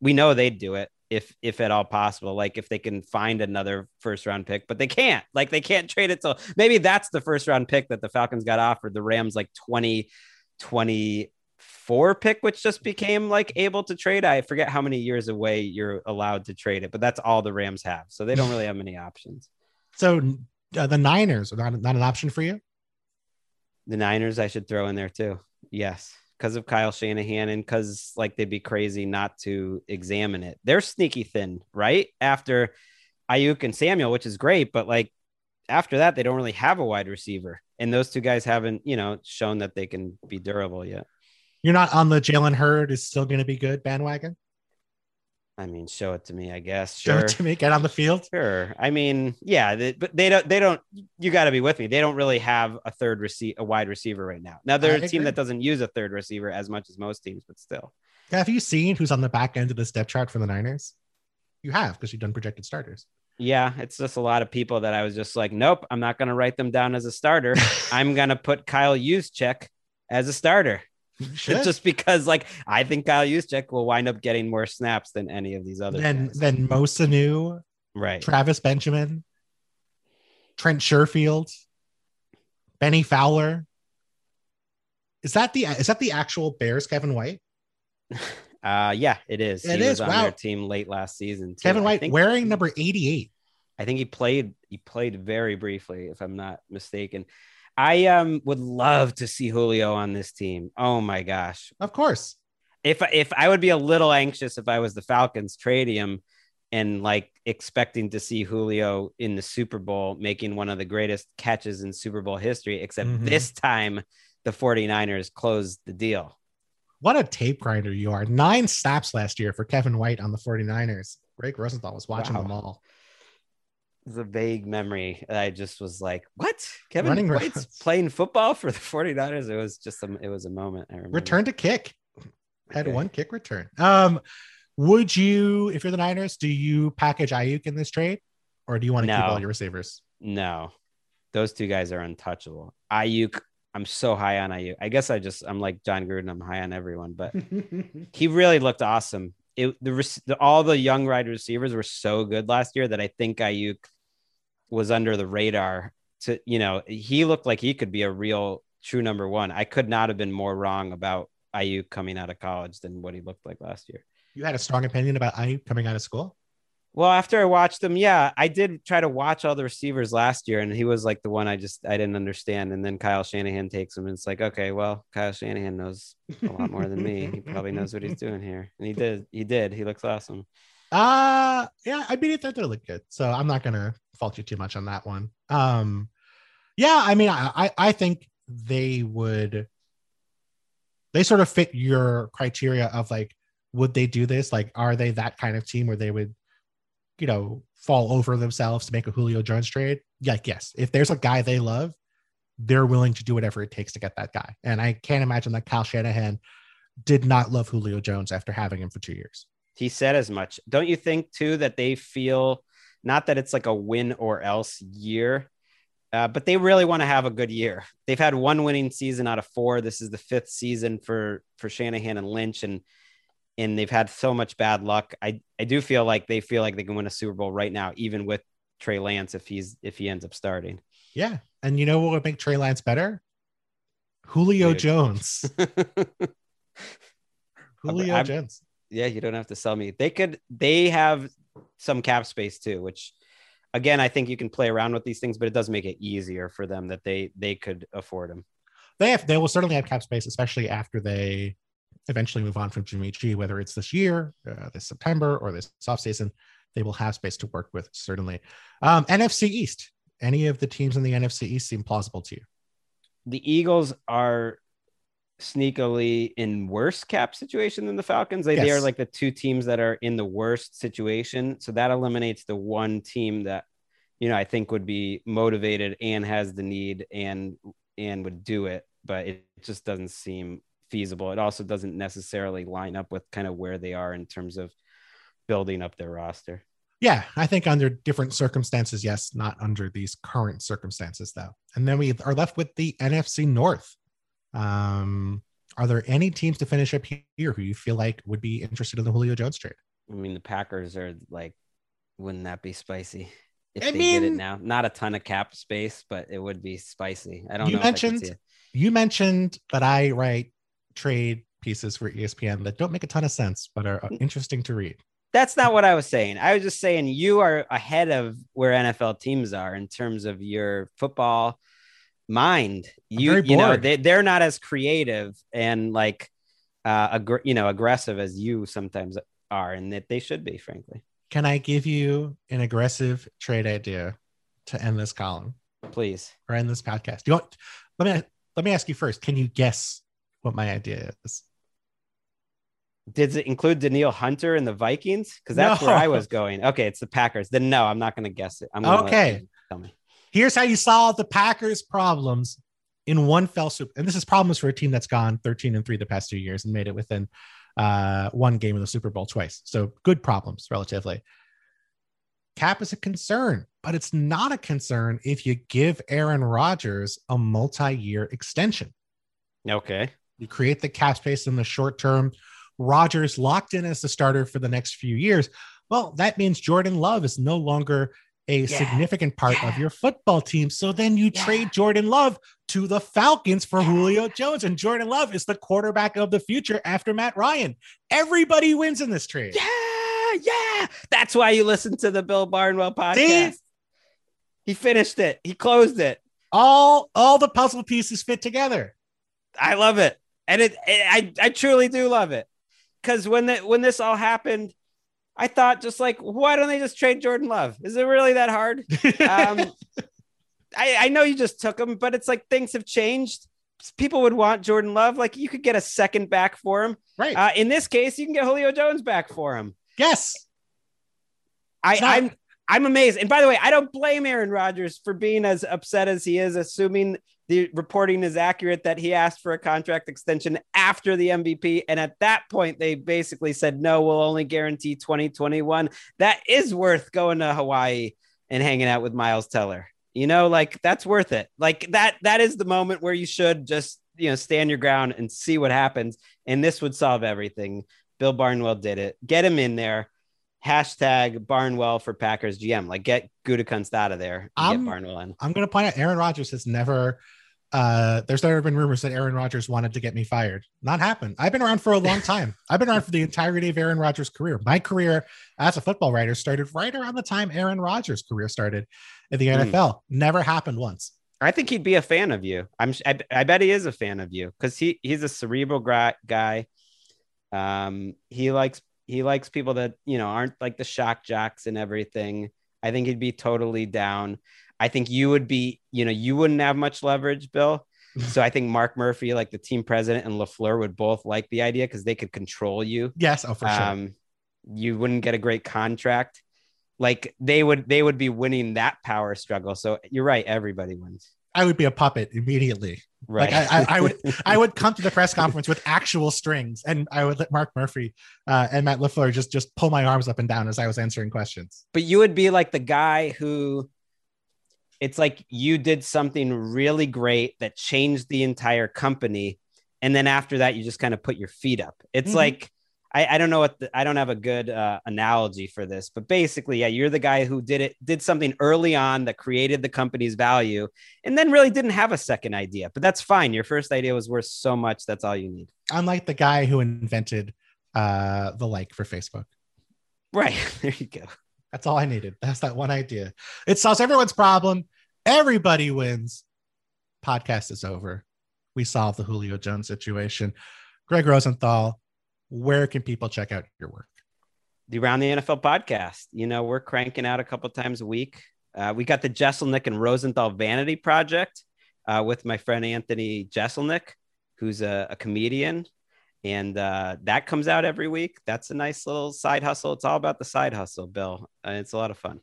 we know they'd do it if if at all possible like if they can find another first round pick but they can't like they can't trade it. Till maybe that's the first round pick that the falcons got offered the rams like 20 24 pick which just became like able to trade. I forget how many years away you're allowed to trade it but that's all the rams have. So they don't really have many options. So uh, the niners are not, not an option for you? The niners i should throw in there too. Yes because of Kyle Shanahan and because like they'd be crazy not to examine it. They're sneaky thin, right? After Aiyuk and Samuel, which is great, but like after that, they don't really have a wide receiver. And those two guys haven't, you know, shown that they can be durable yet. You're not on the Jalen Hurd is still going to be good bandwagon? I mean, show it to me, I guess. Sure. Show it to me. Get on the field. Sure. I mean, yeah, they, but they don't. They don't. You got to be with me. They don't really have a third receive a wide receiver right now. Now they're I a team that doesn't use a third receiver as much as most teams, but still. Have you seen who's on the back end of this depth chart for the Niners? You have because you've done projected starters. Yeah, it's just a lot of people that I was just like, nope, I'm not going to write them down as a starter. I'm going to put Kyle Juszczyk as a starter. Just because like I think Kyle Juszczyk will wind up getting more snaps than any of these other than guys. than Mo Sanu, right? Travis Benjamin, Trent Sherfield, Bennie Fowler. Is that the is that the actual Bears Kevin White? Uh yeah, it is. It he is. on wow. their team late last season. Too. Kevin White think, wearing number 88. I think he played he played very briefly, if I'm not mistaken. I um would love to see Julio on this team. Oh my gosh. Of course. if if I would be a little anxious if I was the Falcons trading him and like expecting to see Julio in the Super Bowl making one of the greatest catches in Super Bowl history, except Mhm. this time the 49ers closed the deal. What a tape grinder you are. Nine snaps last year for Kevin White on the 49ers. Gregg Rosenthal was watching Wow. them all. It's a vague memory. I just was like, what? Kevin Running White's routes. playing football for the 49ers? It was just a, it was a moment. I remember. Return to kick. Had Okay. one kick return. Um, would you, if you're the Niners, do you package Aiyuk in this trade? Or do you want to keep all your receivers? No, those two guys are untouchable. Aiyuk, I'm so high on Aiyuk. I guess I just I'm like John Gruden. I'm high on everyone, but he really looked awesome. It the, the all the young wide receivers were so good last year that I think Aiyuk was under the radar. To you know, he looked like he could be a real true number one. I could not have been more wrong about Aiyuk coming out of college than what he looked like last year. you had a strong opinion about Aiyuk coming out of school? Well, after I watched him, yeah, I did try to watch all the receivers last year, and he was like the one I just I didn't understand. And then Kyle Shanahan takes him, and it's like, okay, well, Kyle Shanahan knows a lot more than me. He probably knows what he's doing here, and he did. He did. He looks awesome. Uh yeah, I mean it did look good. So I'm not gonna fault you too much on that one. Um yeah, I mean I I, I think they would they sort of fit your criteria of like would they do this? Like are they that kind of team where they would, you know, fall over themselves to make a Julio Jones trade? Like, yes. If there's a guy they love, they're willing to do whatever it takes to get that guy. And I can't imagine that Kyle Shanahan did not love Julio Jones after having him for two years. He said as much. Don't you think too that they feel not that it's like a win or else year, uh, but they really want to have a good year. They've had one winning season out of four. This is the fifth season for for Shanahan and Lynch, and and they've had so much bad luck. I I do feel like they feel like they can win a Super Bowl right now, even with Trey Lance if he's if he ends up starting. Yeah. And you know what would make Trey Lance better? Julio Dude. Jones. Julio I'm- Jones. yeah, you don't have to sell me. They could. They have some cap space too, which again, I think you can play around with these things, but it does make it easier for them that they they could afford him. They have they will certainly have cap space, especially after they eventually move on from Jimmy G, whether it's this year, uh, this September, or this offseason, they will have space to work with, certainly. Um, NFC East. Any of the teams in the NFC East seem plausible to you? The Eagles are sneakily in worse cap situation than the Falcons. They, they are like the two teams that are in the worst situation. So that eliminates the one team that you know I think would be motivated and has the need and and would do it, but it just doesn't seem feasible. It also doesn't necessarily line up with kind of where they are in terms of building up their roster. Yeah, I think under different circumstances, yes, not under these current circumstances, though. And then we are left with the NFC North. Um, are there any teams to finish up here who you feel like would be interested in the Julio Jones trade? I mean, the Packers are like, wouldn't that be spicy if I they did it mean- now? Not a ton of cap space, but it would be spicy. I don't You know. if I could mentioned-. You mentioned that I write trade pieces for ESPN that don't make a ton of sense, but are uh, interesting to read. That's not what I was saying. I was just saying you are ahead of where NFL teams are in terms of your football mind. You, you know, they, they're not as creative and like, uh, aggr- you know, aggressive as you sometimes are, and that they should be, frankly. Can I give you an aggressive trade idea to end this column Please. or end this podcast? Do you want? Let me let me ask you first. Can you guess what my idea is? Did it include Danielle Hunter and the Vikings? Because that's No. where I was going. Okay, it's the Packers. Then no, I'm not going to guess it. I'm gonna Okay. Tell me. Here's how you solve the Packers' problems in one fell swoop. And this is problems for a team that's gone 13 and 3 the past two years and made it within uh, one game of the Super Bowl twice. So good problems relatively. Cap is a concern, but it's not a concern if you give Aaron Rodgers a multi-year extension. Okay. You create the cap space in the short term. Rodgers locked in as the starter for the next few years. Well, that means Jordan Love is no longer a Yeah. significant part Yeah. of your football team. So then you Yeah. trade Jordan Love to the Falcons for Julio Jones. And Jordan Love is the quarterback of the future after Matt Ryan. Everybody wins in this trade. Yeah, yeah. That's why you listen to the Bill Barnwell podcast. See? He finished it. He closed it. All all the puzzle pieces fit together. I love it, and it. it- I I truly do love it. because when the when this all happened, I thought just like, why don't they just trade Jordan Love? Is it really that hard? Um, I, I know you just took him, but it's like things have changed. People would want Jordan Love. Like you could get a second back for him. right. Uh, in this case, you can get Julio Jones back for him. yes. I, not- I'm I'm amazed. And by the way, I don't blame Aaron Rodgers for being as upset as he is, assuming the reporting is accurate that he asked for a contract extension after the MVP. And at that point, they basically said, no, we'll only guarantee 2021. That is worth going to Hawaii and hanging out with Miles Teller. You know, like that's worth it. Like that, that is the moment where you should just, you know, stand your ground and see what happens. And this would solve everything. Bill Barnwell did it. Get him in there hashtag Barnwell for Packers GM. Like get Gutekunst out of there. I'm- get Barnwell in. I'm going to point out Aaron Rodgers has never. Uh, there's never been rumors that Aaron Rodgers wanted to get me fired. Not happened. I've been around for a long time. I've been around for the entirety of Aaron Rodgers' career. My career as a football writer started right around the time Aaron Rodgers' career started in the. NFL. Never happened once. I think he'd be a fan of you. I'm. I, I bet he is a fan of you because he he's a cerebral guy. Um, he likes he likes people that you know aren't like the shock jocks and everything. I think he'd be totally down. I think you would be. You know, you wouldn't have much leverage, Bill. So I think Mark Murphy, like the team president, and Lafleur would both like the idea because they could control you. Yes, oh for sure. um, you wouldn't get a great contract. Like they would, they would be winning that power struggle. So you're right. Everybody wins. I would be a puppet immediately. Right. Like I, I, I would, I would come to the press conference with actual strings, and I would let Mark Murphy uh, and Matt Lafleur just just pull my arms up and down as I was answering questions. but you would be like the guy who it's like you did something really great that changed the entire company. And then after that, you just kind of put your feet up. It's Mhm. like, I, I don't know what the, I don't have a good uh, analogy for this, but basically, yeah, you're the guy who did it, did something early on that created the company's value and then really didn't have a second idea. But that's fine. Your first idea was worth so much. That's all you need. I'm like the guy who invented uh, the like for Facebook. Right. There you go. That's all I needed. That's that one idea. It solves everyone's problem. Everybody wins. Podcast is over. We solved the Julio Jones situation. Gregg Rosenthal, where can people check out your work? the Around the NFL podcast. You know, we're cranking out a couple times a week. Uh, we got the Jeselnik and Rosenthal Vanity Project uh, with my friend Anthony Jeselnik, who's a, a comedian. And uh, that comes out every week. That's a nice little side hustle. It's all about the side hustle, Bill. Uh, it's a lot of fun.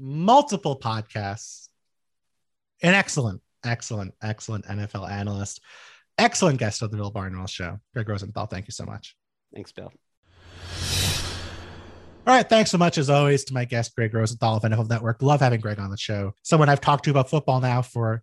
Multiple podcasts. An excellent, excellent, excellent NFL analyst. Excellent guest on the Bill Barnwell show. Gregg Rosenthal, thank you so much. Thanks, Bill. All right. Thanks so much, as always, to my guest, Gregg Rosenthal of NFL Network. Love having Gregg on the show. Someone I've talked to about football now for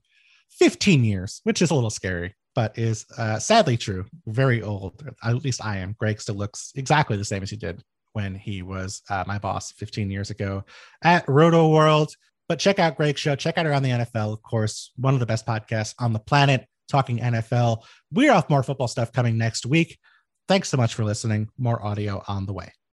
15 years, which is a little scary, but is uh, sadly true. Very old. At least I am. Gregg still looks exactly the same as he did when he was uh, my boss 15 years ago at Rotoworld. But check out Gregg's show. Check out Around the NFL, of course, one of the best podcasts on the planet talking NFL. We're off more football stuff coming next week. Thanks so much for listening. More audio on the way.